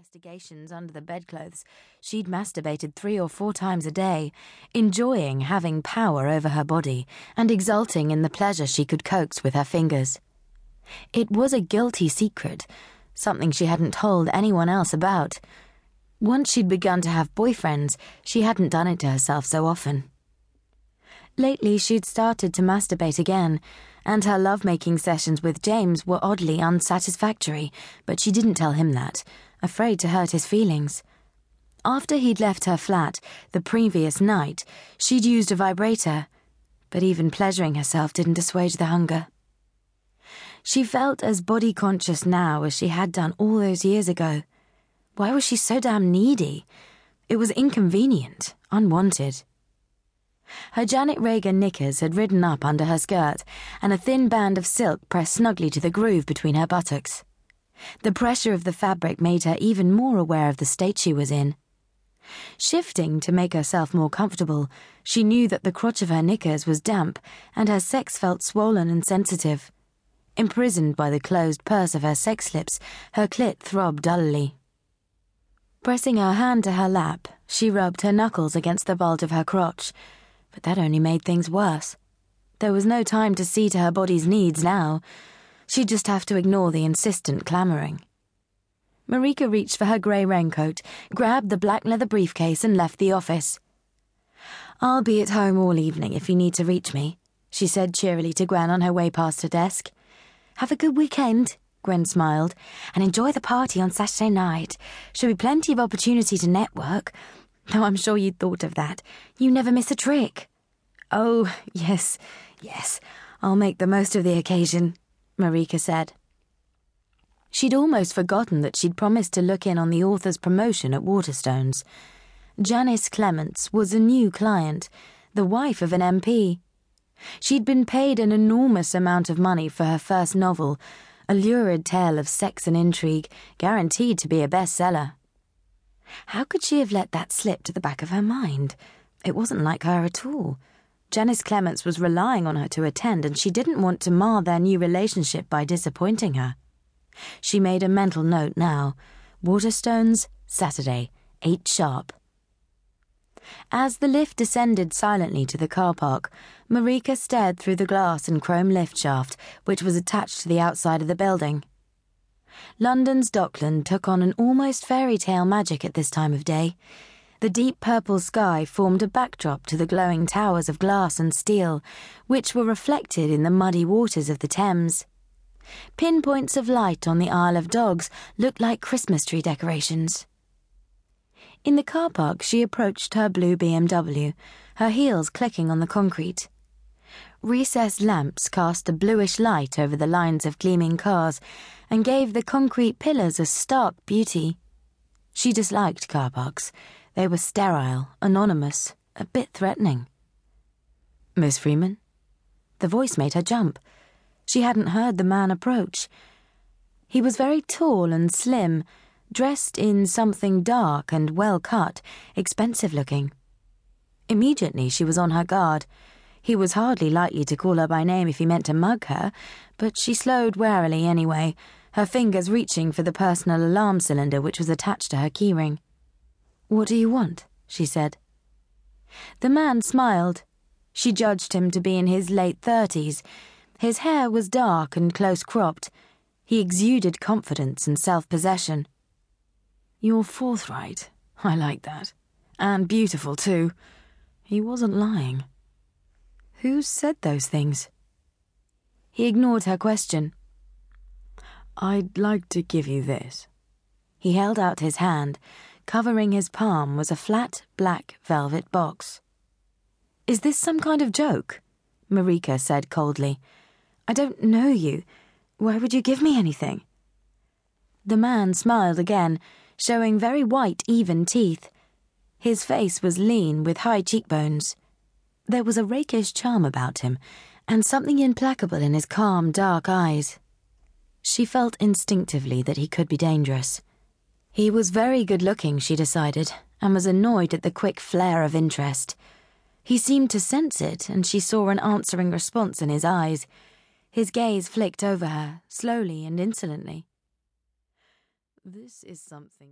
investigations under the bedclothes, she'd masturbated three or four times a day, enjoying having power over her body and exulting in the pleasure she could coax with her fingers. It was a guilty secret, something she hadn't told anyone else about. Once she'd begun to have boyfriends, she hadn't done it to herself so often. Lately, she'd started to masturbate again, and her lovemaking sessions with James were oddly unsatisfactory, but she didn't tell him that, afraid to hurt his feelings. After he'd left her flat the previous night, she'd used a vibrator, but even pleasuring herself didn't assuage the hunger. She felt as body conscious now as she had done all those years ago. Why was she so damn needy? It was inconvenient, unwanted. Her Janet Reger knickers had ridden up under her skirt, and a thin band of silk pressed snugly to the groove between her buttocks. The pressure of the fabric made her even more aware of the state she was in. Shifting to make herself more comfortable, she knew that the crotch of her knickers was damp and her sex felt swollen and sensitive. Imprisoned by the closed purse of her sex lips, her clit throbbed dully. Pressing her hand to her lap, she rubbed her knuckles against the bulge of her crotch but that only made things worse. There was no time to see to her body's needs now. She'd just have to ignore the insistent clamoring. Marika reached for her grey raincoat, grabbed the black leather briefcase, and left the office. I'll be at home all evening if you need to reach me, she said cheerily to Gwen on her way past her desk. Have a good weekend, Gwen smiled, and enjoy the party on Saturday night. There'll be plenty of opportunity to network. Though I'm sure you'd thought of that. You never miss a trick. Oh, yes, yes, I'll make the most of the occasion, Marika said. She'd almost forgotten that she'd promised to look in on the author's promotion at Waterstones. Janice Clements was a new client, the wife of an MP. She'd been paid an enormous amount of money for her first novel, a lurid tale of sex and intrigue, guaranteed to be a bestseller. How could she have let that slip to the back of her mind? It wasn't like her at all. Janice Clements was relying on her to attend, and she didn't want to mar their new relationship by disappointing her. She made a mental note now Waterstones, Saturday, 8 sharp. As the lift descended silently to the car park, Marika stared through the glass and chrome lift shaft, which was attached to the outside of the building. London's Dockland took on an almost fairy tale magic at this time of day. The deep purple sky formed a backdrop to the glowing towers of glass and steel, which were reflected in the muddy waters of the Thames. Pinpoints of light on the Isle of Dogs looked like Christmas tree decorations. In the car park, she approached her blue BMW, her heels clicking on the concrete. Recessed lamps cast a bluish light over the lines of gleaming cars and gave the concrete pillars a stark beauty. She disliked car parks. They were sterile, anonymous, a bit threatening. Miss Freeman? The voice made her jump. She hadn't heard the man approach. He was very tall and slim, dressed in something dark and well cut, expensive looking. Immediately she was on her guard. He was hardly likely to call her by name if he meant to mug her, but she slowed warily anyway, her fingers reaching for the personal alarm cylinder which was attached to her keyring. What do you want? she said. The man smiled. She judged him to be in his late thirties. His hair was dark and close cropped. He exuded confidence and self possession. You're forthright. I like that. And beautiful, too. He wasn't lying. Who said those things? He ignored her question. I'd like to give you this. He held out his hand. Covering his palm was a flat, black velvet box. Is this some kind of joke? Marika said coldly. I don't know you. Why would you give me anything? The man smiled again, showing very white, even teeth. His face was lean with high cheekbones. There was a rakish charm about him, and something implacable in his calm, dark eyes. She felt instinctively that he could be dangerous. He was very good looking, she decided, and was annoyed at the quick flare of interest. He seemed to sense it, and she saw an answering response in his eyes. His gaze flicked over her, slowly and insolently. This is something.